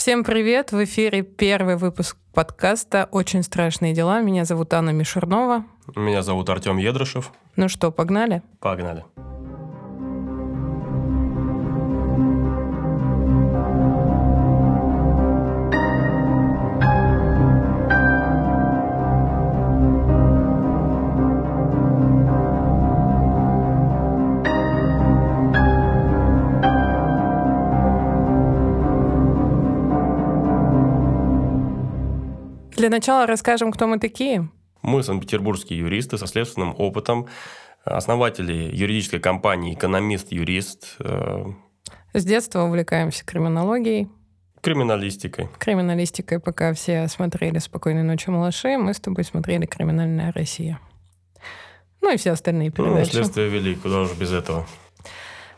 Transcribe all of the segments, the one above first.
Всем привет! В эфире первый выпуск подкаста «Очень страшные дела». Меня зовут Анна Мишурнова. Меня зовут Артем Едрышев. Ну что, погнали? Погнали. Для начала расскажем, кто мы такие. Мы санкт-петербургские юристы со следственным опытом, основатели юридической компании «Экономист-юрист». э, С детства увлекаемся криминологией. Криминалистикой. Криминалистикой, пока все смотрели «Спокойной ночи, малыши», мы с тобой смотрели «Криминальная Россия». Ну и все остальные Ну, передачи. следствие вели, куда уж без этого.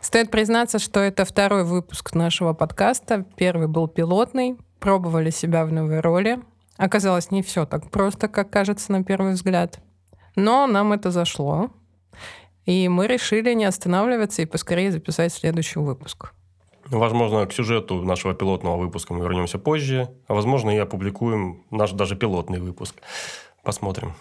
Стоит признаться, что это второй выпуск нашего подкаста. Первый был пилотный. Пробовали себя в новой роли. Оказалось, не все так просто, как кажется на первый взгляд. Но нам это зашло. И мы решили не останавливаться и поскорее записать следующий выпуск. Возможно, к сюжету нашего пилотного выпуска мы вернемся позже, а возможно и опубликуем наш даже пилотный выпуск. Посмотрим.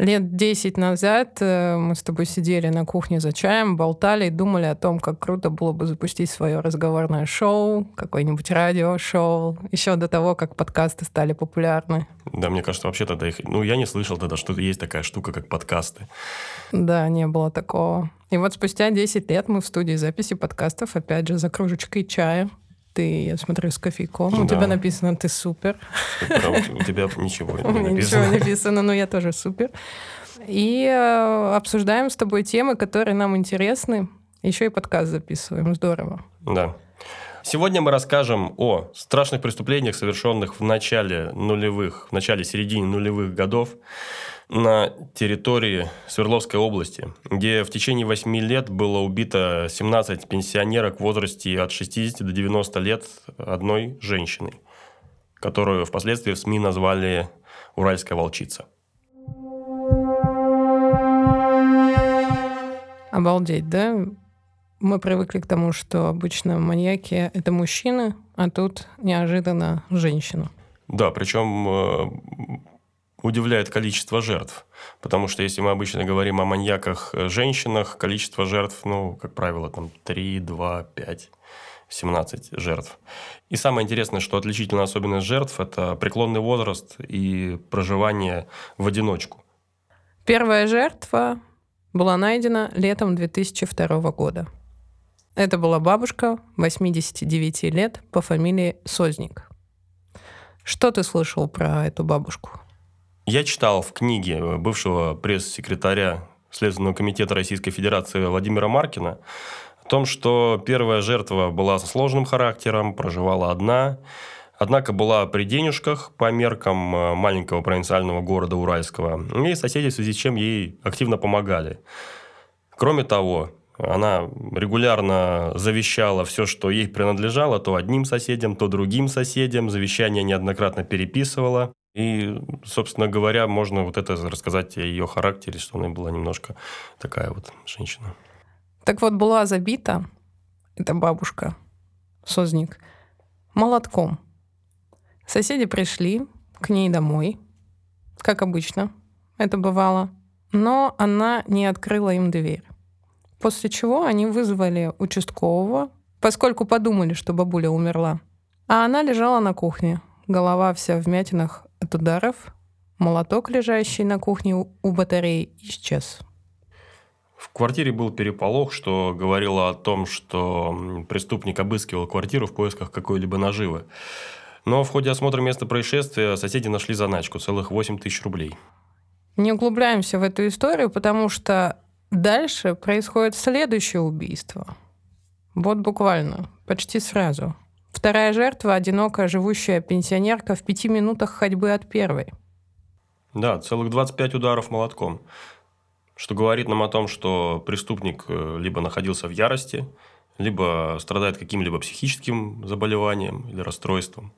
Лет 10 назад э, мы с тобой сидели на кухне за чаем, болтали и думали о том, как круто было бы запустить свое разговорное шоу, какое-нибудь радиошоу, еще до того, как подкасты стали популярны. Да, мне кажется, вообще тогда их... Ну, я не слышал тогда, что есть такая штука, как подкасты. Да, не было такого. И вот спустя 10 лет мы в студии записи подкастов, опять же, за кружечкой чая. Ты, я смотрю, с кофейком. У Да. тебя написано «ты супер». Прям У тебя ничего У не ничего написано. не написано, но я тоже супер. И э, обсуждаем с тобой темы, которые нам интересны. Еще и подкаст записываем. Здорово. Да. Сегодня мы расскажем о страшных преступлениях, совершенных в начале нулевых, в начале-середине нулевых годов на территории Свердловской области, где в течение 8 лет было убито 17 пенсионерок в возрасте от 60 до 90 лет одной женщиной, которую впоследствии в СМИ назвали «Уральская волчица». Обалдеть, да? Мы привыкли к тому, что обычно маньяки — это мужчины, а тут неожиданно женщина. Да, причем э, удивляет количество жертв. Потому что если мы обычно говорим о маньяках э, женщинах, количество жертв, ну, как правило, там 3, 2, 5, 17 жертв. И самое интересное, что отличительная особенность жертв – это преклонный возраст и проживание в одиночку. Первая жертва была найдена летом 2002 года. Это была бабушка 89 лет по фамилии Созник. Что ты слышал про эту бабушку? Я читал в книге бывшего пресс-секретаря Следственного комитета Российской Федерации Владимира Маркина о том, что первая жертва была со сложным характером, проживала одна, однако была при денежках по меркам э, маленького провинциального города Уральского, и соседи в связи с чем ей активно помогали. Кроме того, она регулярно завещала все, что ей принадлежало, то одним соседям, то другим соседям. Завещание неоднократно переписывала. И, собственно говоря, можно вот это рассказать о ее характере, что она была немножко такая вот женщина. Так вот, была забита эта бабушка, Созник, молотком. Соседи пришли к ней домой, как обычно это бывало, но она не открыла им дверь. После чего они вызвали участкового, поскольку подумали, что бабуля умерла. А она лежала на кухне, голова вся в мятинах от ударов, молоток, лежащий на кухне у батареи, исчез. В квартире был переполох, что говорило о том, что преступник обыскивал квартиру в поисках какой-либо наживы. Но в ходе осмотра места происшествия соседи нашли заначку целых 8 тысяч рублей. Не углубляемся в эту историю, потому что дальше происходит следующее убийство. Вот буквально, почти сразу. Вторая жертва – одинокая живущая пенсионерка в пяти минутах ходьбы от первой. Да, целых 25 ударов молотком. Что говорит нам о том, что преступник э, либо находился в ярости, либо страдает каким-либо психическим заболеванием или расстройством,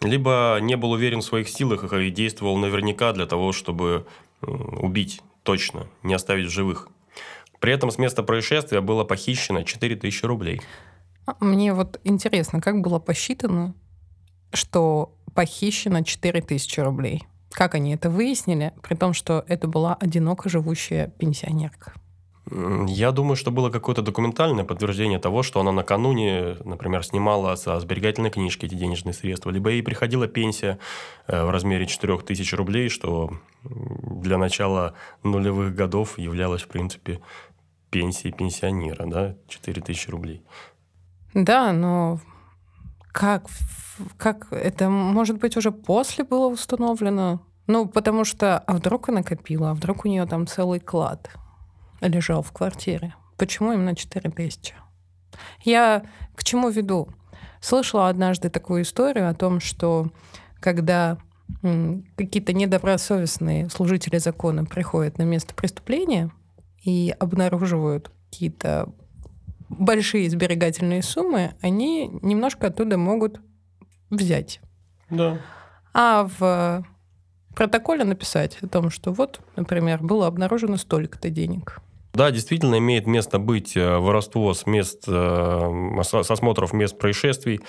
либо не был уверен в своих силах и действовал наверняка для того, чтобы убить точно, не оставить живых. При этом с места происшествия было похищено 4000 рублей. А Мне вот интересно, как было посчитано, что похищено 4000 рублей. Как они это выяснили, при том, что это была одиноко живущая пенсионерка? Я думаю, что было какое-то документальное подтверждение того, что она накануне, например, снимала со сберегательной книжки эти денежные средства, либо ей приходила пенсия э, в размере 4000 рублей, что для начала нулевых годов являлось, в принципе, пенсией пенсионера, да, 4000 рублей. Да, но как, как это, может быть, уже после было установлено? Ну, потому что, а вдруг она копила, а вдруг у нее там целый клад лежал в квартире. Почему именно 4 тысячи? Я к чему веду? Слышала однажды такую историю о том, что когда какие-то недобросовестные служители закона приходят на место преступления и обнаруживают какие-то большие сберегательные суммы, они немножко оттуда могут взять. Да. А в протоколе написать о том, что вот, например, было обнаружено столько-то денег. Да, действительно имеет место быть э, воровство с мест, э, с осмотров мест происшествий.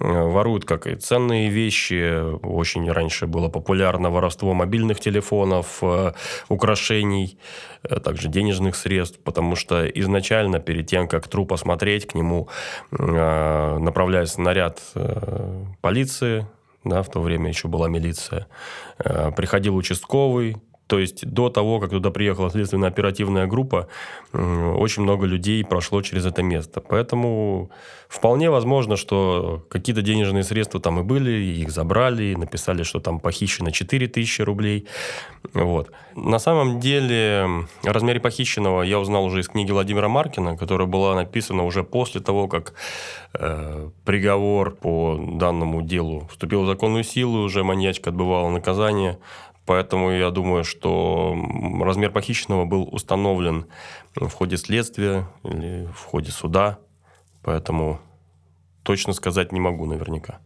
Э, воруют как и ценные вещи. Очень раньше было популярно воровство мобильных телефонов, украшений, также денежных средств, потому что изначально перед тем, как труп осмотреть, к нему направляется наряд полиции, да, в то время еще была милиция, приходил участковый, то есть до того, как туда приехала следственная оперативная группа, очень много людей прошло через это место. Поэтому вполне возможно, что какие-то денежные средства там и были, их забрали, написали, что там похищено 4 тысячи рублей. Вот. На самом деле о размере похищенного я узнал уже из книги Владимира Маркина, которая была написана уже после того, как э, приговор по данному делу вступил в законную силу, уже маньячка отбывала наказание. Поэтому я думаю, что размер похищенного был установлен в ходе следствия или в ходе суда. Поэтому точно сказать не могу наверняка.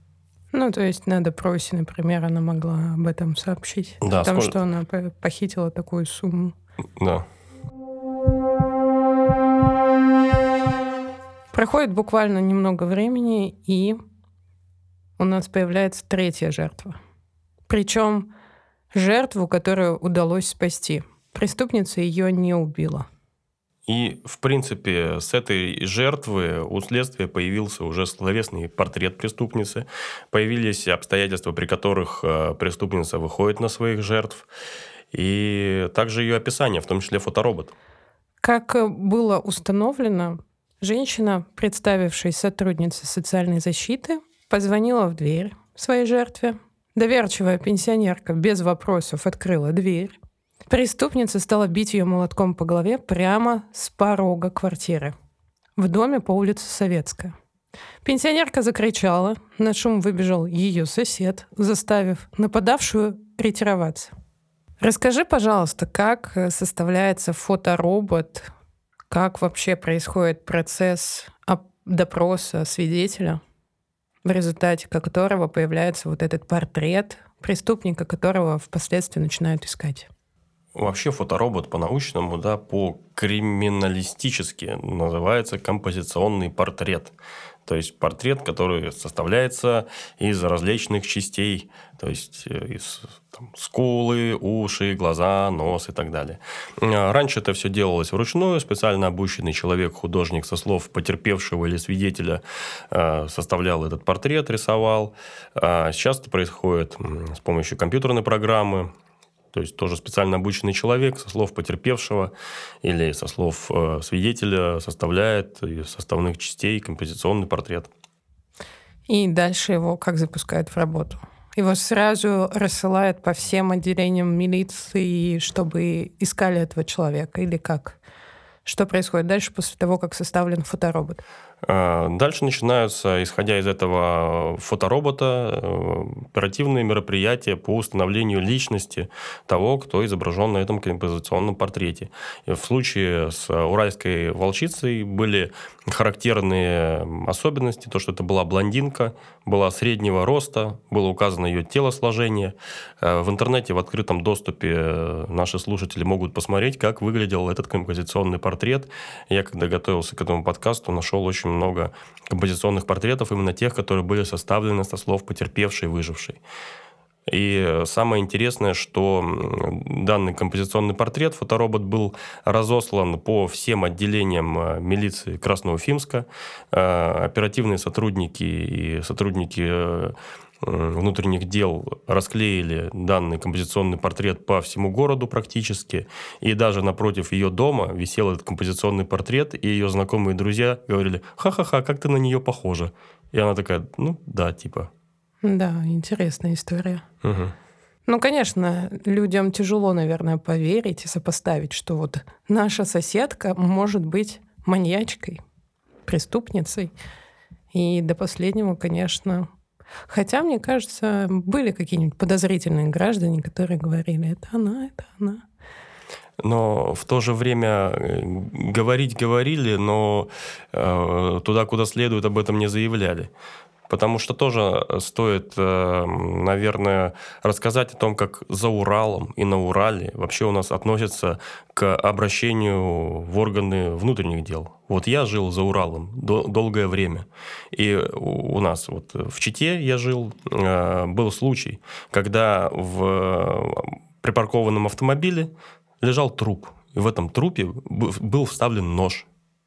Ну, то есть на допросе, например, она могла об этом сообщить. Да, потому сколь... что она похитила такую сумму. Да. Проходит буквально немного времени, и у нас появляется третья жертва. Причем жертву, которую удалось спасти. Преступница ее не убила. И, в принципе, с этой жертвы у следствия появился уже словесный портрет преступницы, появились обстоятельства, при которых э, преступница выходит на своих жертв, и также ее описание, в том числе фоторобот. Как было установлено, женщина, представившись сотрудницей социальной защиты, позвонила в дверь своей жертве, Доверчивая пенсионерка без вопросов открыла дверь. Преступница стала бить ее молотком по голове прямо с порога квартиры. В доме по улице Советская. Пенсионерка закричала, на шум выбежал ее сосед, заставив нападавшую ретироваться. Расскажи, пожалуйста, как составляется фоторобот, как вообще происходит процесс допроса свидетеля? В результате которого появляется вот этот портрет преступника, которого впоследствии начинают искать. Вообще фоторобот по-научному, да, по-криминалистически называется композиционный портрет. То есть портрет, который составляется из различных частей, то есть э, из там, скулы, уши, глаза, нос и так далее. А раньше это все делалось вручную, специально обученный человек, художник со слов потерпевшего или свидетеля э, составлял этот портрет, рисовал. А сейчас это происходит с помощью компьютерной программы, то есть тоже специально обученный человек со слов потерпевшего или со слов э, свидетеля составляет из составных частей композиционный портрет. И дальше его как запускают в работу? Его сразу рассылают по всем отделениям милиции, чтобы искали этого человека или как? Что происходит дальше после того, как составлен фоторобот? А, дальше начинаются, исходя из этого фоторобота, э, оперативные мероприятия по установлению личности того, кто изображен на этом композиционном портрете. В случае с уральской волчицей были характерные особенности, то, что это была блондинка, была среднего роста, было указано ее телосложение. Э, в интернете в открытом доступе э, наши слушатели могут посмотреть, как выглядел этот композиционный портрет. Я, когда готовился к этому подкасту, нашел очень много композиционных портретов, именно тех, которые были составлены со слов потерпевшей, выжившей. И самое интересное, что данный композиционный портрет, фоторобот был разослан по всем отделениям э, милиции Красноуфимска. Э, оперативные сотрудники и сотрудники э, внутренних дел расклеили данный композиционный портрет по всему городу практически. И даже напротив ее дома висел этот композиционный портрет, и ее знакомые друзья говорили, ха-ха-ха, как ты на нее похожа. И она такая, ну да, типа, да, интересная история. Угу. Ну, конечно, людям тяжело, наверное, поверить и сопоставить, что вот наша соседка может быть маньячкой, преступницей. И до последнего, конечно... Хотя, мне кажется, были какие-нибудь подозрительные граждане, которые говорили, это она, это она. Но в то же время э, говорить говорили, но э, туда, куда следует, об этом не заявляли. Потому что тоже э, стоит, э, наверное, рассказать о том, как за Уралом и на Урале вообще у нас относятся к обращению в органы внутренних дел. Вот я жил за Уралом долгое время. И у нас вот в Чите я жил, э, был случай, когда в припаркованном автомобиле лежал труп. И в этом трупе был вставлен нож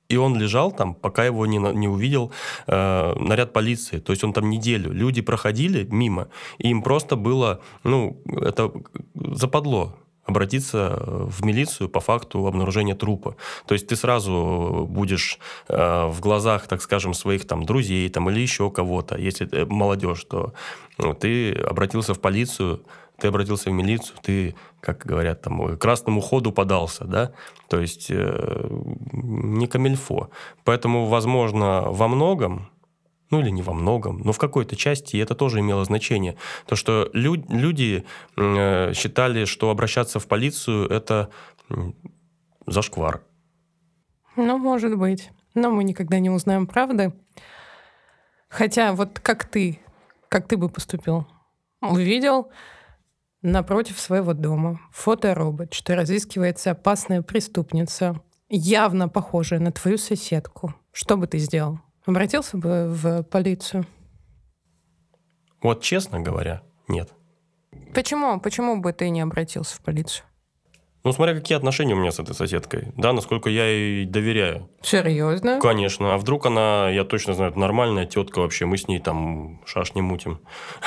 и он лежал там, пока его не, не увидел э, наряд полиции. То есть он там неделю. Люди проходили мимо, и им просто было, ну, это западло обратиться в милицию по факту обнаружения трупа. То есть ты сразу будешь э, в глазах, так скажем, своих там друзей там, или еще кого-то, если э, молодежь, то ну, ты обратился в полицию, ты обратился в милицию, ты, как говорят, там, красному ходу подался, да, то есть э, не камельфо. Поэтому, возможно, во многом, ну или не во многом, но в какой-то части это тоже имело значение. То, что лю- люди э, считали, что обращаться в полицию – это зашквар. Ну, может быть. Но мы никогда не узнаем правды. Хотя вот как ты, как ты бы поступил? Увидел, напротив своего дома фоторобот, что разыскивается опасная преступница, явно похожая на твою соседку. Что бы ты сделал? Обратился бы в полицию? Вот честно говоря, нет. Почему? Почему бы ты не обратился в полицию? Ну, смотря какие отношения у меня с этой соседкой. Да, насколько я ей доверяю. Серьезно? Конечно. А вдруг она, я точно знаю, нормальная тетка вообще, мы с ней там шаш не мутим.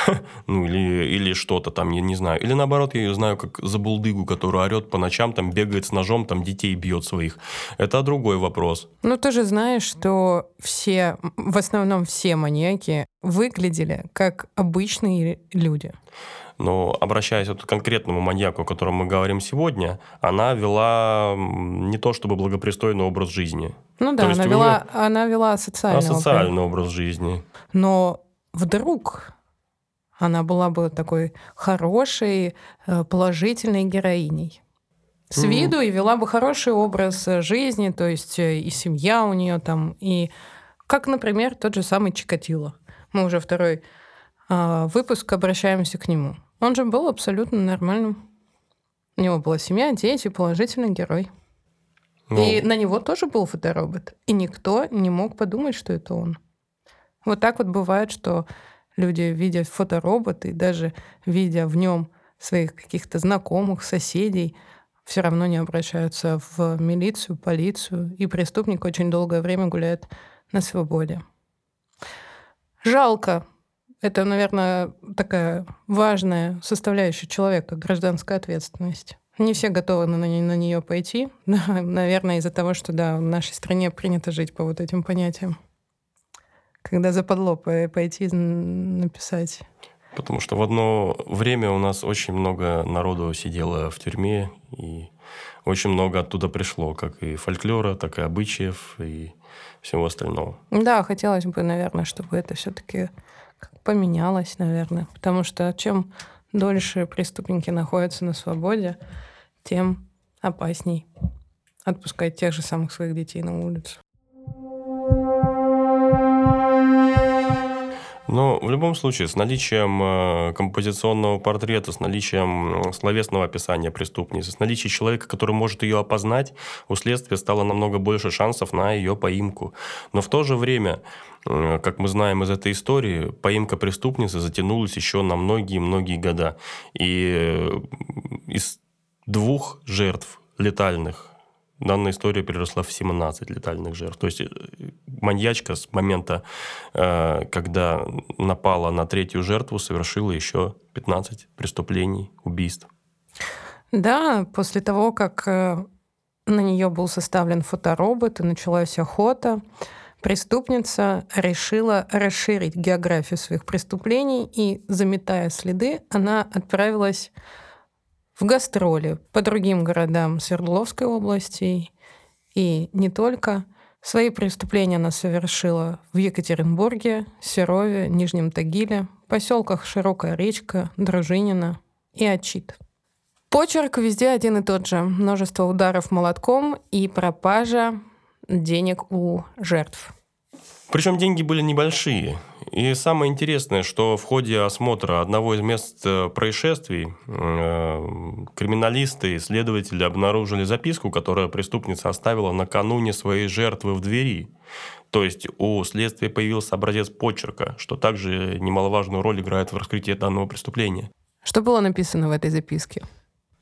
ну, или, или что-то там, я не знаю. Или наоборот, я ее знаю как забулдыгу, которая орет по ночам, там бегает с ножом, там детей бьет своих. Это другой вопрос. Ну, ты же знаешь, что все, в основном все маньяки выглядели как обычные люди. Но обращаясь вот к конкретному маньяку, о котором мы говорим сегодня, она вела не то чтобы благопристойный образ жизни. Ну да, она вела, нее... она вела социальный, социальный образ жизни. Но вдруг она была бы такой хорошей, э, положительной героиней. С mm. виду и вела бы хороший образ жизни, то есть э, и семья у нее там, и как, например, тот же самый Чикатило. Мы уже второй э, выпуск обращаемся к нему. Он же был абсолютно нормальным. У него была семья, дети, положительный герой. Ну... И на него тоже был фоторобот. И никто не мог подумать, что это он. Вот так вот бывает, что люди, видя фоторобот и даже видя в нем своих каких-то знакомых, соседей, все равно не обращаются в милицию, полицию, и преступник очень долгое время гуляет на свободе. Жалко, это, наверное, такая важная составляющая человека, гражданская ответственность. Не все готовы на, на нее пойти. наверное, из-за того, что да, в нашей стране принято жить по вот этим понятиям. Когда западло пойти написать. Потому что в одно время у нас очень много народу сидело в тюрьме, и очень много оттуда пришло, как и фольклора, так и обычаев, и всего остального. Да, хотелось бы, наверное, чтобы это все-таки поменялось, наверное. Потому что чем дольше преступники находятся на свободе, тем опасней отпускать тех же самых своих детей на улицу. Но в любом случае, с наличием э, композиционного портрета, с наличием словесного описания преступницы, с наличием человека, который может ее опознать, у следствия стало намного больше шансов на ее поимку. Но в то же время, э, как мы знаем из этой истории, поимка преступницы затянулась еще на многие-многие года. И э, из двух жертв летальных данная история переросла в 17 летальных жертв. То есть э, маньячка с момента, э, когда напала на третью жертву, совершила еще 15 преступлений, убийств. Да, после того, как э, на нее был составлен фоторобот и началась охота, преступница решила расширить географию своих преступлений и, заметая следы, она отправилась в гастроли по другим городам Свердловской области и не только. Свои преступления она совершила в Екатеринбурге, Серове, Нижнем Тагиле, поселках Широкая речка, Дружинина и Очит. Почерк везде один и тот же. Множество ударов молотком и пропажа денег у жертв. Причем деньги были небольшие. И самое интересное, что в ходе осмотра одного из мест э, происшествий э, криминалисты и следователи обнаружили записку, которую преступница оставила накануне своей жертвы в двери. То есть у следствия появился образец почерка, что также немаловажную роль играет в раскрытии данного преступления. Что было написано в этой записке?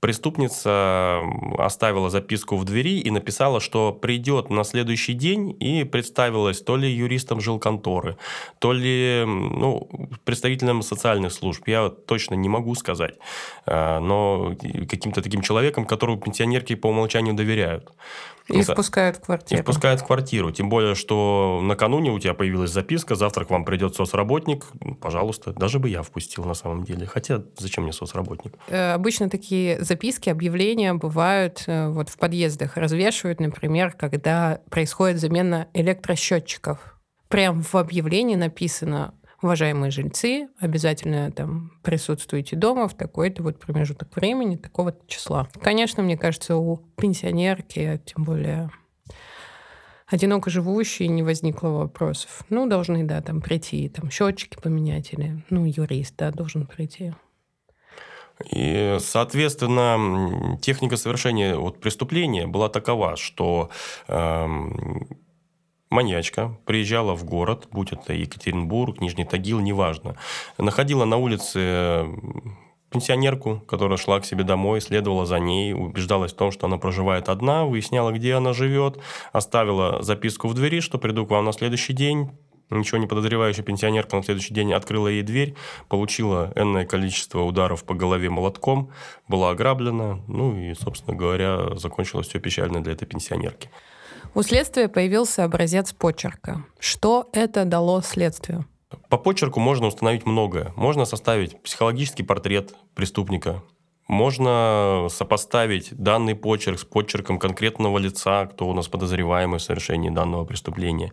Преступница оставила записку в двери и написала, что придет на следующий день и представилась то ли юристом жилконторы, то ли ну, представителем социальных служб. Я точно не могу сказать. А, но каким-то таким человеком, которому пенсионерки по умолчанию доверяют. И впускают в квартиру. И впускают в квартиру. Тем более, что накануне у тебя появилась записка, завтра к вам придет соцработник. Пожалуйста, даже бы я впустил на самом деле. Хотя зачем мне соцработник? Э, обычно такие записки, объявления бывают э, вот в подъездах. Развешивают, например, когда происходит замена электросчетчиков. Прям в объявлении написано уважаемые жильцы, обязательно там присутствуйте дома в такой-то вот промежуток времени, такого числа. Конечно, мне кажется, у пенсионерки, тем более одиноко живущие, не возникло вопросов. Ну, должны, да, там прийти, там счетчики поменять или, ну, юрист, да, должен прийти. И, соответственно, техника совершения вот преступления была такова, что эм, маньячка приезжала в город, будь это Екатеринбург, Нижний Тагил, неважно, находила на улице пенсионерку, которая шла к себе домой, следовала за ней, убеждалась в том, что она проживает одна, выясняла, где она живет, оставила записку в двери, что приду к вам на следующий день, Ничего не подозревающая пенсионерка на следующий день открыла ей дверь, получила энное количество ударов по голове молотком, была ограблена, ну и, собственно говоря, закончилось все печально для этой пенсионерки. У следствия появился образец почерка. Что это дало следствию? По почерку можно установить многое. Можно составить психологический портрет преступника, можно сопоставить данный почерк с почерком конкретного лица, кто у нас подозреваемый в совершении данного преступления.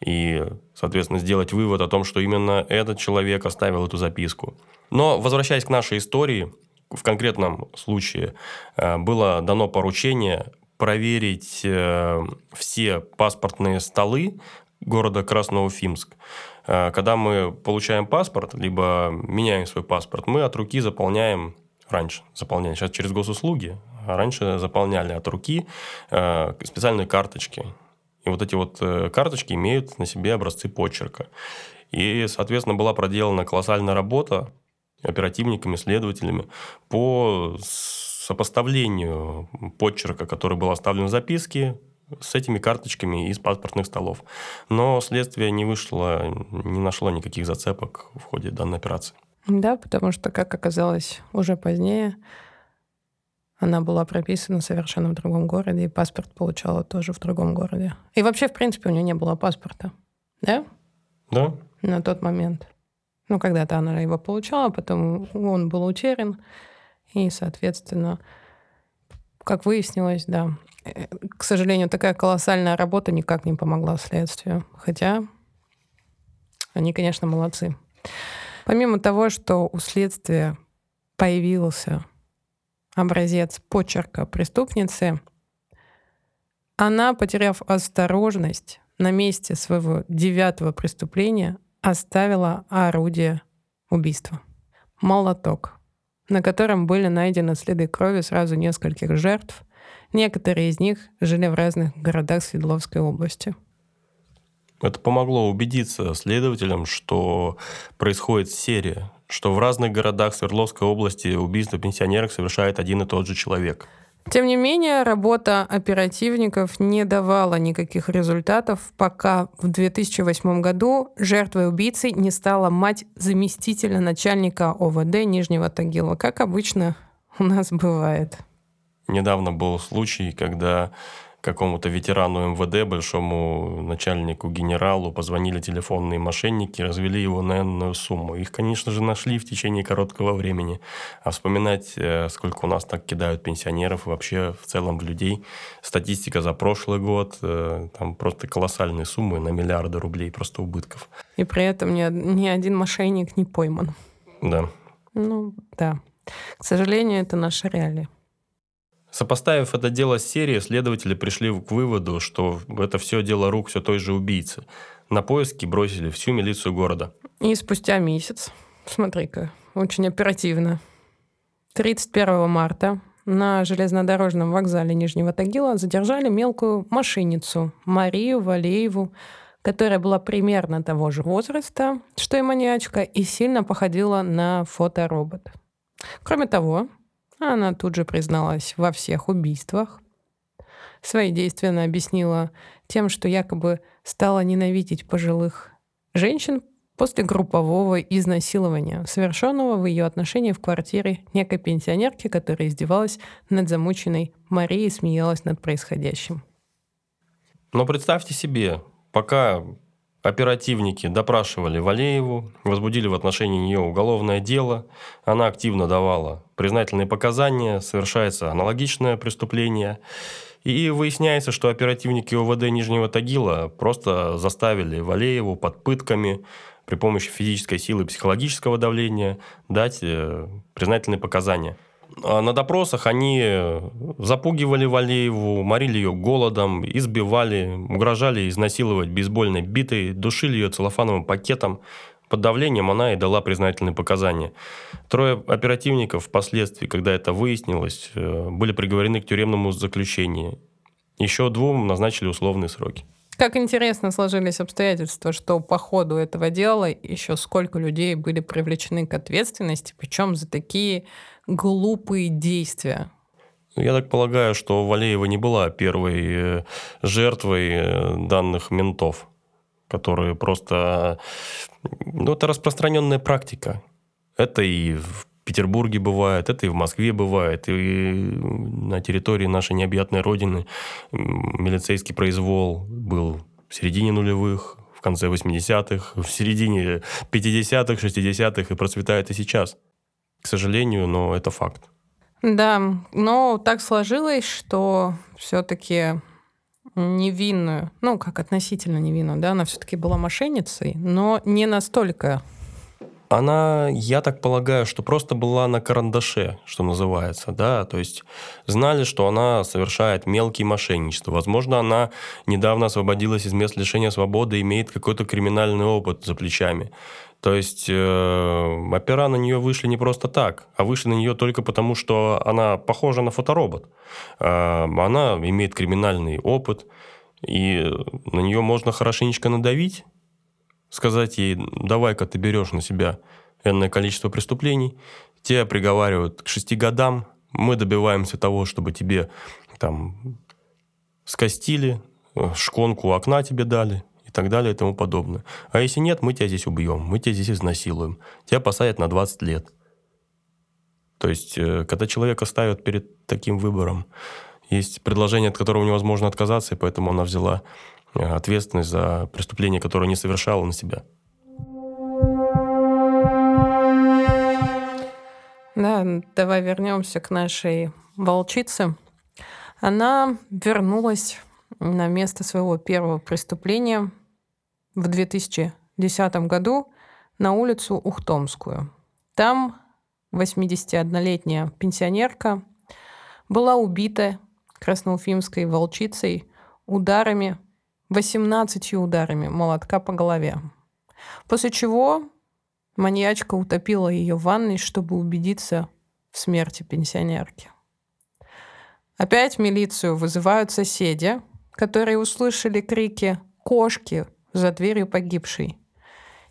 И, соответственно, сделать вывод о том, что именно этот человек оставил эту записку. Но, возвращаясь к нашей истории, в конкретном случае э, было дано поручение проверить э, все паспортные столы города Красноуфимск. Э, когда мы получаем паспорт, либо меняем свой паспорт, мы от руки заполняем раньше заполняли, сейчас через госуслуги, а раньше заполняли от руки э, специальные карточки. И вот эти вот карточки имеют на себе образцы почерка. И, соответственно, была проделана колоссальная работа оперативниками, следователями по сопоставлению почерка, который был оставлен в записке, с этими карточками из паспортных столов. Но следствие не вышло, не нашло никаких зацепок в ходе данной операции. Да, потому что, как оказалось уже позднее, она была прописана совершенно в другом городе, и паспорт получала тоже в другом городе. И вообще, в принципе, у нее не было паспорта. Да? Да. На тот момент. Ну, когда-то она его получала, потом он был утерян. И, соответственно, как выяснилось, да, э, к сожалению, такая колоссальная работа никак не помогла следствию. Хотя они, конечно, молодцы. Помимо того, что у следствия появился образец почерка преступницы, она, потеряв осторожность, на месте своего девятого преступления оставила орудие убийства. Молоток, на котором были найдены следы крови сразу нескольких жертв. Некоторые из них жили в разных городах Свердловской области. Это помогло убедиться следователям, что происходит серия, что в разных городах Свердловской области убийство пенсионерок совершает один и тот же человек. Тем не менее, работа оперативников не давала никаких результатов, пока в 2008 году жертвой убийцы не стала мать заместителя начальника ОВД Нижнего Тагила, как обычно у нас бывает. Недавно был случай, когда какому-то ветерану МВД, большому начальнику, генералу, позвонили телефонные мошенники, развели его на энную сумму. Их, конечно же, нашли в течение короткого времени. А вспоминать, э, сколько у нас так кидают пенсионеров и вообще в целом людей, статистика за прошлый год, э, там просто колоссальные суммы на миллиарды рублей просто убытков. И при этом ни, ни один мошенник не пойман. Да. Ну, да. К сожалению, это наша реалия. Сопоставив это дело с серией, следователи пришли к выводу, что это все дело рук все той же убийцы. На поиски бросили всю милицию города. И спустя месяц, смотри-ка, очень оперативно, 31 марта на железнодорожном вокзале Нижнего Тагила задержали мелкую мошенницу Марию Валееву, которая была примерно того же возраста, что и маньячка, и сильно походила на фоторобот. Кроме того, она тут же призналась во всех убийствах. Свои действия она объяснила тем, что якобы стала ненавидеть пожилых женщин после группового изнасилования, совершенного в ее отношении в квартире некой пенсионерки, которая издевалась над замученной Марией и смеялась над происходящим. Но представьте себе, пока Оперативники допрашивали Валееву, возбудили в отношении нее уголовное дело. Она активно давала признательные показания, совершается аналогичное преступление. И выясняется, что оперативники ОВД Нижнего Тагила просто заставили Валееву под пытками при помощи физической силы и психологического давления дать э, признательные показания. А на допросах они запугивали Валееву, морили ее голодом, избивали, угрожали изнасиловать бейсбольной битой, душили ее целлофановым пакетом. Под давлением она и дала признательные показания. Трое оперативников впоследствии, когда это выяснилось, э, были приговорены к тюремному заключению. Еще двум назначили условные сроки. Как интересно сложились обстоятельства, что по ходу этого дела еще сколько людей были привлечены к ответственности, причем за такие глупые действия. Я так полагаю, что Валеева не была первой э, жертвой э, данных ментов, которые просто... Ну, это распространенная практика. Это и в Петербурге бывает, это и в Москве бывает, и на территории нашей необъятной родины милицейский произвол был в середине нулевых, в конце 80-х, в середине 50-х, 60-х и процветает и сейчас. К сожалению, но это факт. Да, но так сложилось, что все-таки невинную, ну, как относительно невинную, да, она все-таки была мошенницей, но не настолько она, я так полагаю, что просто была на карандаше, что называется, да, то есть знали, что она совершает мелкие мошенничества. Возможно, она недавно освободилась из мест лишения свободы, имеет какой-то криминальный опыт за плечами. То есть э, опера на нее вышли не просто так, а вышли на нее только потому, что она похожа на фоторобот. Э, она имеет криминальный опыт, и на нее можно хорошенечко надавить, сказать ей, давай-ка ты берешь на себя энное количество преступлений, тебя приговаривают к шести годам, мы добиваемся того, чтобы тебе там скостили, э, шконку окна тебе дали и так далее и тому подобное. А если нет, мы тебя здесь убьем, мы тебя здесь изнасилуем, тебя посадят на 20 лет. То есть, э, когда человека ставят перед таким выбором, есть предложение, от которого невозможно отказаться, и поэтому она взяла ответственность за преступление, которое не совершала на себя. Да, давай вернемся к нашей волчице. Она вернулась на место своего первого преступления в 2010 году на улицу Ухтомскую. Там 81-летняя пенсионерка была убита красноуфимской волчицей ударами 18 ударами молотка по голове. После чего маньячка утопила ее в ванной, чтобы убедиться в смерти пенсионерки. Опять милицию вызывают соседи, которые услышали крики кошки за дверью погибшей.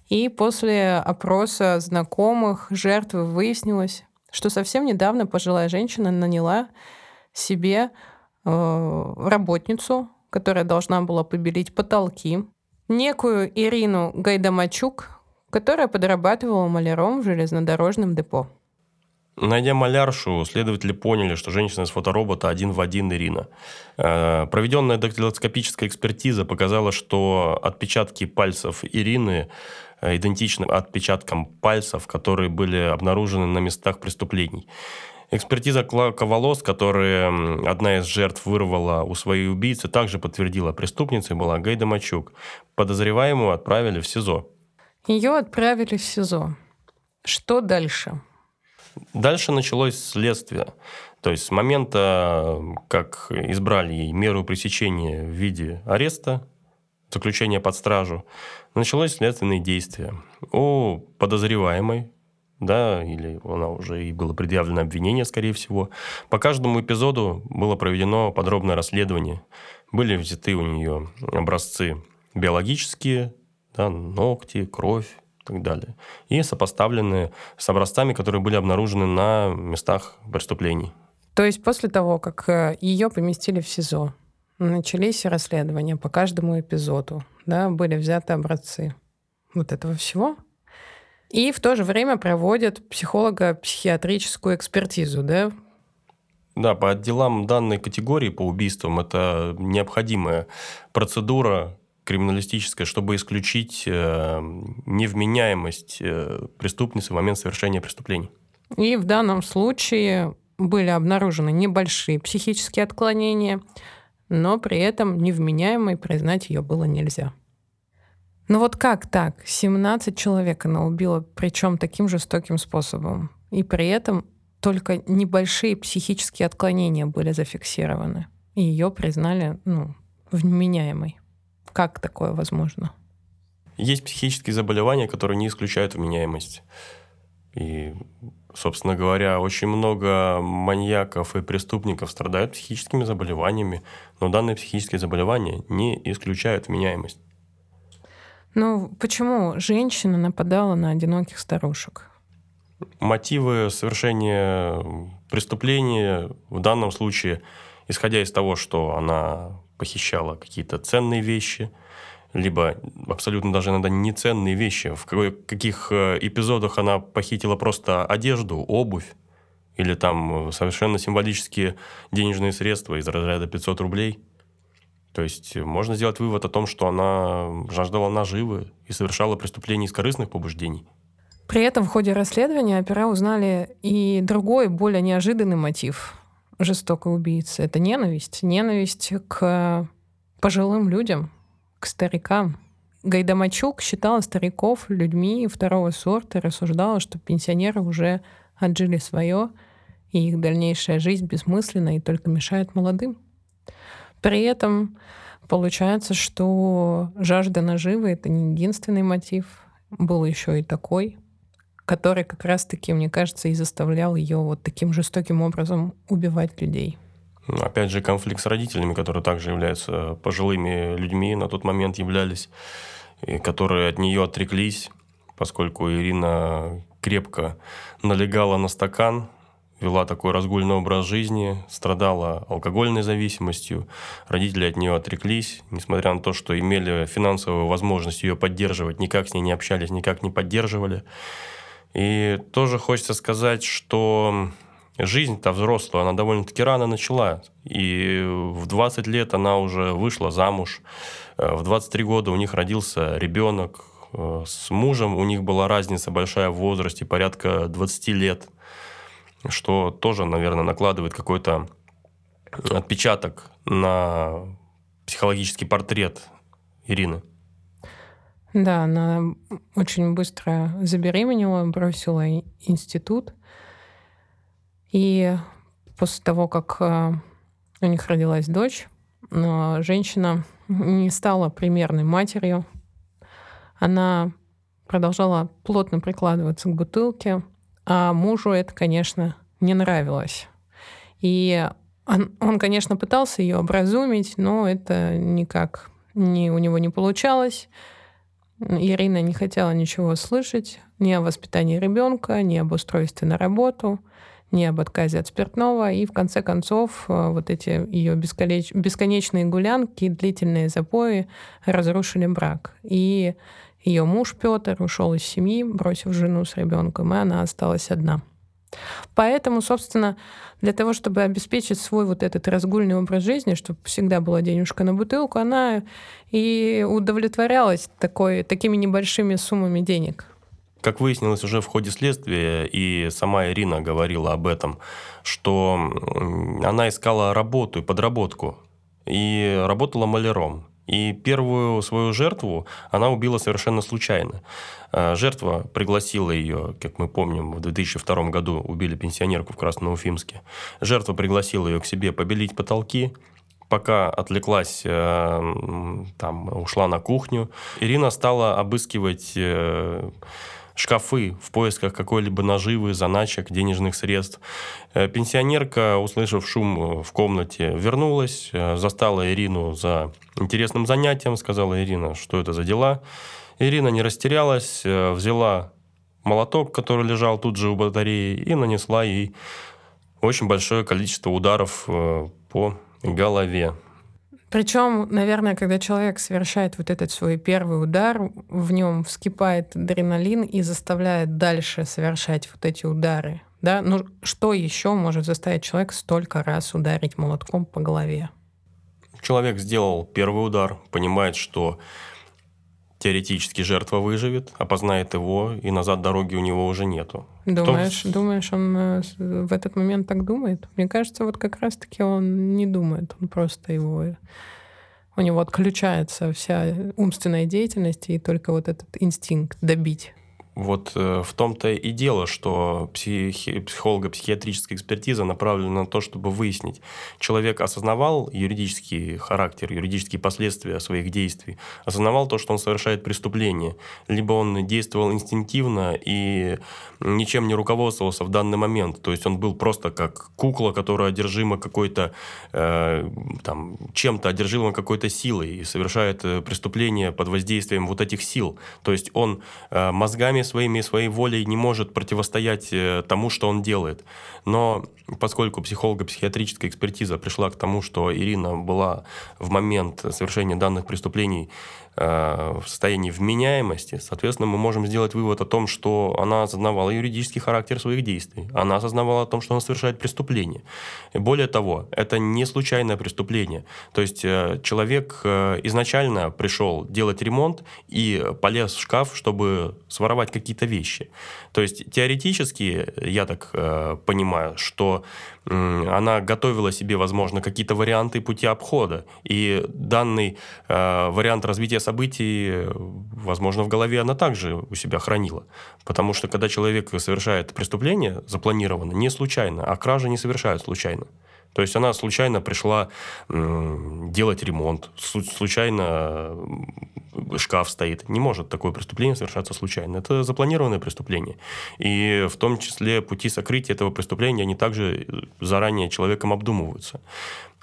И после опроса знакомых жертвы выяснилось, что совсем недавно пожилая женщина наняла себе э, работницу, которая должна была побелить потолки, некую Ирину Гайдамачук, которая подрабатывала маляром в железнодорожном депо. Найдя маляршу, следователи поняли, что женщина из фоторобота один в один Ирина. Э, проведенная дактилоскопическая экспертиза показала, что отпечатки пальцев Ирины э, идентичны отпечаткам пальцев, которые были обнаружены на местах преступлений. Экспертиза клака волос, которую одна из жертв вырвала у своей убийцы, также подтвердила, преступницей была Гайда Мачук. Подозреваемую отправили в СИЗО. Ее отправили в СИЗО. Что дальше? Дальше началось следствие. То есть с момента, как избрали ей меру пресечения в виде ареста, заключения под стражу, началось следственные действия. У подозреваемой, да, или она уже и было предъявлено обвинение, скорее всего. По каждому эпизоду было проведено подробное расследование. Были взяты у нее образцы биологические, да, ногти, кровь, так далее. И сопоставлены с образцами, которые были обнаружены на местах преступлений. То есть после того, как э, ее поместили в СИЗО, начались расследования по каждому эпизоду, да, были взяты образцы вот этого всего, и в то же время проводят психолого-психиатрическую экспертизу, да? Да, по отделам данной категории по убийствам это необходимая процедура, криминалистическое, чтобы исключить э, невменяемость э, преступницы в момент совершения преступлений. И в данном случае были обнаружены небольшие психические отклонения, но при этом невменяемой признать ее было нельзя. Ну вот как так? 17 человек она убила, причем таким жестоким способом. И при этом только небольшие психические отклонения были зафиксированы. И ее признали ну, вменяемой. Как такое возможно? Есть психические заболевания, которые не исключают вменяемость. И, собственно говоря, очень много маньяков и преступников страдают психическими заболеваниями, но данные психические заболевания не исключают вменяемость. Ну, почему женщина нападала на одиноких старушек? Мотивы совершения преступления в данном случае, исходя из того, что она похищала какие-то ценные вещи, либо абсолютно даже иногда не ценные вещи. В каких э, эпизодах она похитила просто одежду, обувь, или там совершенно символические денежные средства из разряда 500 рублей. То есть можно сделать вывод о том, что она жаждала наживы и совершала преступления из корыстных побуждений. При этом в ходе расследования опера узнали и другой, более неожиданный мотив жестокой убийцы. Это ненависть. Ненависть к пожилым людям, к старикам. Гайдамачук считала стариков людьми второго сорта и рассуждала, что пенсионеры уже отжили свое, и их дальнейшая жизнь бессмысленна и только мешает молодым. При этом получается, что жажда наживы — это не единственный мотив. Был еще и такой — который как раз-таки, мне кажется, и заставлял ее вот таким жестоким образом убивать людей. Ну, опять же, конфликт с родителями, которые также являются пожилыми людьми, на тот момент являлись, и которые от нее отреклись, поскольку Ирина крепко налегала на стакан, вела такой разгульный образ жизни, страдала алкогольной зависимостью, родители от нее отреклись, несмотря на то, что имели финансовую возможность ее поддерживать, никак с ней не общались, никак не поддерживали. И тоже хочется сказать, что жизнь-то взрослая, она довольно-таки рано начала. И в 20 лет она уже вышла замуж. Э, в 23 года у них родился ребенок. Э, с мужем у них была разница большая в возрасте, порядка 20 лет. Что тоже, наверное, накладывает какой-то отпечаток на психологический портрет Ирины. Да, она очень быстро забеременела, бросила институт. И после того, как э, у них родилась дочь, женщина не стала примерной матерью. Она продолжала плотно прикладываться к бутылке, а мужу это, конечно, не нравилось. И он, он конечно, пытался ее образумить, но это никак не, у него не получалось. Ирина не хотела ничего слышать ни о воспитании ребенка, ни об устройстве на работу, ни об отказе от спиртного. И в конце концов э, вот эти ее бесконеч... бесконечные гулянки, длительные запои разрушили брак. И ее муж Петр ушел из семьи, бросив жену с ребенком, и она осталась одна. Поэтому, собственно, для того, чтобы обеспечить свой вот этот разгульный образ жизни, чтобы всегда была денежка на бутылку, она и удовлетворялась такой, такими небольшими суммами денег. Как выяснилось уже в ходе следствия, и сама Ирина говорила об этом, что она искала работу и подработку, и работала маляром. И первую свою жертву она убила совершенно случайно. А, жертва пригласила ее, как мы помним, в 2002 году убили пенсионерку в Красноуфимске. Жертва пригласила ее к себе побелить потолки, пока отвлеклась, э, там, ушла на кухню. Ирина стала обыскивать э, шкафы в поисках какой-либо наживы, заначек, денежных средств. Э, пенсионерка, услышав шум в комнате, вернулась, э, застала Ирину за интересным занятием, сказала Ирина, что это за дела. Ирина не растерялась, э, взяла молоток, который лежал тут же у батареи, и нанесла ей очень большое количество ударов по голове. Причем, наверное, когда человек совершает вот этот свой первый удар, в нем вскипает адреналин и заставляет дальше совершать вот эти удары. Да? Ну, что еще может заставить человека столько раз ударить молотком по голове? Человек сделал первый удар, понимает, что теоретически жертва выживет, опознает его, и назад дороги у него уже нету. Думаешь, Кто... думаешь, он э, в этот момент так думает? Мне кажется, вот как раз-таки он не думает, он просто его у него отключается вся умственная деятельность и только вот этот инстинкт добить. Вот э, в том-то и дело, что психи, психолого-психиатрическая экспертиза направлена на то, чтобы выяснить, человек осознавал юридический характер, юридические последствия своих действий, осознавал то, что он совершает преступление, либо он действовал инстинктивно и ничем не руководствовался в данный момент, то есть он был просто как кукла, которая одержима какой-то, э, там, чем-то одержима какой-то силой и совершает э, преступление под воздействием вот этих сил, то есть он э, мозгами своими, своей волей не может противостоять э, тому, что он делает. Но поскольку психолого-психиатрическая экспертиза пришла к тому, что Ирина была в момент совершения данных преступлений в состоянии вменяемости, соответственно, мы можем сделать вывод о том, что она осознавала юридический характер своих действий, она осознавала о том, что она совершает преступление. И более того, это не случайное преступление. То есть э, человек э, изначально пришел делать ремонт и полез в шкаф, чтобы своровать какие-то вещи. То есть теоретически, я так понимаю, что она готовила себе, возможно, какие-то варианты пути обхода. И данный э, вариант развития событий, возможно, в голове она также у себя хранила. Потому что когда человек совершает преступление, запланировано не случайно, а кражи не совершают случайно. То есть она случайно пришла делать ремонт, случайно шкаф стоит. Не может такое преступление совершаться случайно. Это запланированное преступление. И в том числе пути сокрытия этого преступления, они также заранее человеком обдумываются.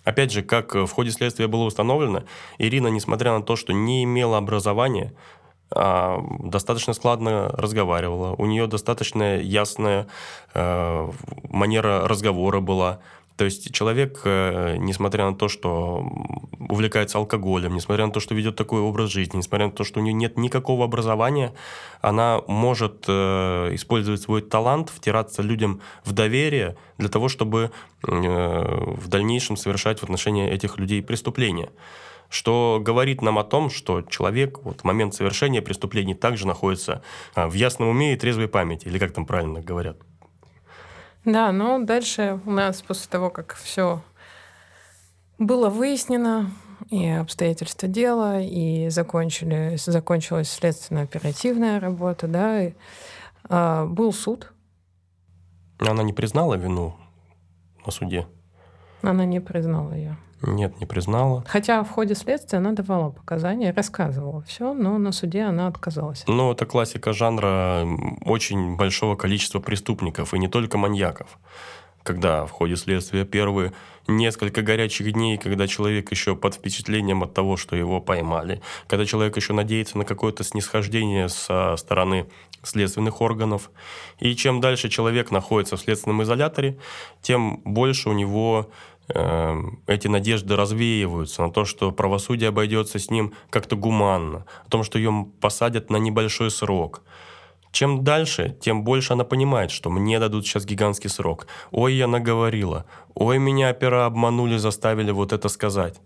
Опять же, как в ходе следствия было установлено, Ирина, несмотря на то, что не имела образования, а, достаточно складно разговаривала. У нее достаточно ясная э, манера разговора была. То есть человек, э, несмотря на то, что увлекается алкоголем, несмотря на то, что ведет такой образ жизни, несмотря на то, что у нее нет никакого образования, она может э, использовать свой талант, втираться людям в доверие для того, чтобы э, в дальнейшем совершать в отношении этих людей преступления что говорит нам о том, что человек вот, в момент совершения преступлений также находится в ясном уме и трезвой памяти, или как там правильно говорят. Да, но дальше у нас после того, как все было выяснено, и обстоятельства дела, и закончили, закончилась следственно-оперативная работа, да, и, а, был суд. Она не признала вину на суде? Она не признала ее. Нет, не признала. Хотя в ходе следствия она давала показания, рассказывала все, но на суде она отказалась. Ну, это классика жанра очень большого количества преступников, и не только маньяков. Когда в ходе следствия первые несколько горячих дней, когда человек еще под впечатлением от того, что его поймали, когда человек еще надеется на какое-то снисхождение со стороны следственных органов. И чем дальше человек находится в следственном изоляторе, тем больше у него эти надежды развеиваются на то, что правосудие обойдется с ним как-то гуманно, о том, что ее посадят на небольшой срок. Чем дальше, тем больше она понимает, что мне дадут сейчас гигантский срок. Ой, я наговорила. Ой, меня опера обманули, заставили вот это сказать.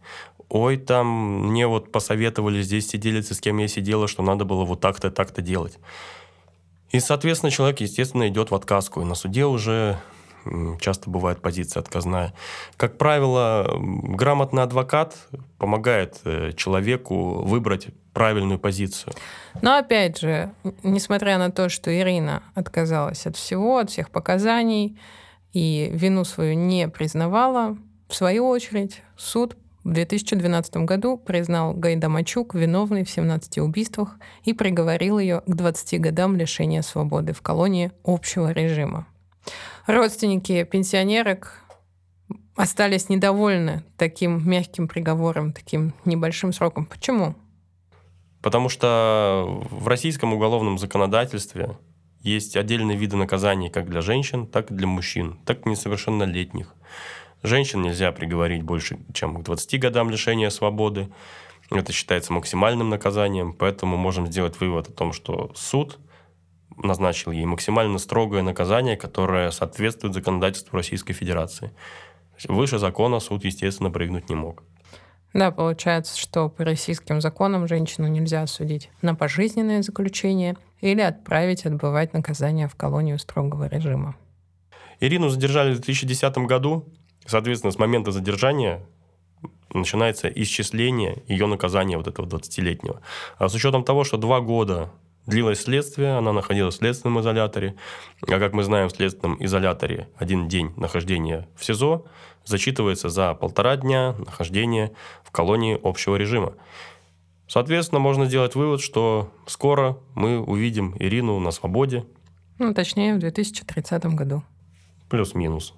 Ой, там мне вот посоветовали здесь сиделицы, с кем я сидела, что надо было вот так-то, так-то делать. И, соответственно, человек, естественно, идет в отказку. И на суде уже часто бывает позиция отказная. Как правило, грамотный адвокат помогает э, человеку выбрать правильную позицию. Но опять же, несмотря на то, что Ирина отказалась от всего, от всех показаний и вину свою не признавала, в свою очередь суд в 2012 году признал Гайдамачук виновной в 17 убийствах и приговорил ее к 20 годам лишения свободы в колонии общего режима родственники пенсионерок остались недовольны таким мягким приговором, таким небольшим сроком. Почему? Потому что в российском уголовном законодательстве есть отдельные виды наказаний как для женщин, так и для мужчин, так и несовершеннолетних. Женщин нельзя приговорить больше, чем к 20 годам лишения свободы. Это считается максимальным наказанием, поэтому можем сделать вывод о том, что суд – назначил ей максимально строгое наказание, которое соответствует законодательству Российской Федерации. Выше закона суд, естественно, прыгнуть не мог. Да, получается, что по российским законам женщину нельзя осудить на пожизненное заключение или отправить отбывать наказание в колонию строгого режима. Ирину задержали в 2010 году. Соответственно, с момента задержания начинается исчисление ее наказания вот этого 20-летнего. А с учетом того, что два года Длилось следствие, она находилась в следственном изоляторе. А как мы знаем, в следственном изоляторе один день нахождения в СИЗО зачитывается за полтора дня нахождения в колонии общего режима. Соответственно, можно сделать вывод, что скоро мы увидим Ирину на свободе. Ну, точнее, в 2030 году. Плюс-минус.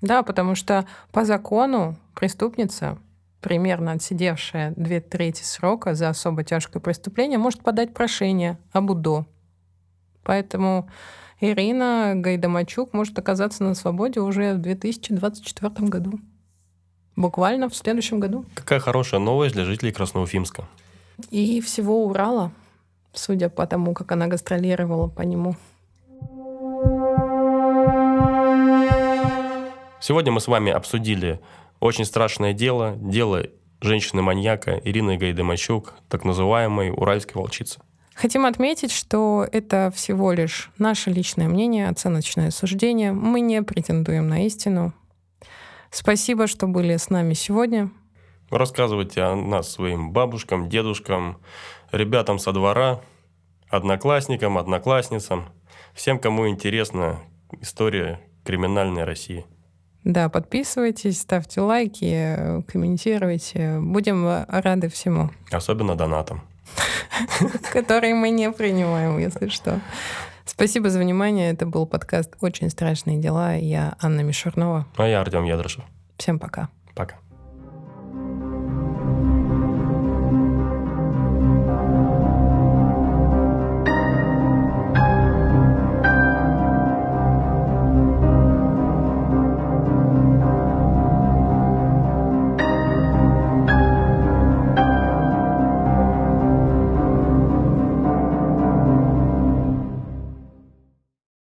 Да, потому что по закону преступница примерно отсидевшая две трети срока за особо тяжкое преступление, может подать прошение об УДО. Поэтому Ирина Гайдамачук может оказаться на свободе уже в 2024 году. Буквально в следующем году. Какая хорошая новость для жителей Красноуфимска. И всего Урала, судя по тому, как она гастролировала по нему. Сегодня мы с вами обсудили очень страшное дело, дело женщины-маньяка Ирины Гайдамачук, так называемой уральской волчицы. Хотим отметить, что это всего лишь наше личное мнение, оценочное суждение. Мы не претендуем на истину. Спасибо, что были с нами сегодня. Рассказывайте о нас своим бабушкам, дедушкам, ребятам со двора, одноклассникам, одноклассницам, всем, кому интересна история криминальной России. Да, подписывайтесь, ставьте лайки, комментируйте. Будем рады всему. Особенно донатам. Которые мы не принимаем, если что. Спасибо за внимание. Это был подкаст «Очень страшные дела». Я Анна Мишурнова. А я Артем Ядрышев. Всем пока. Пока.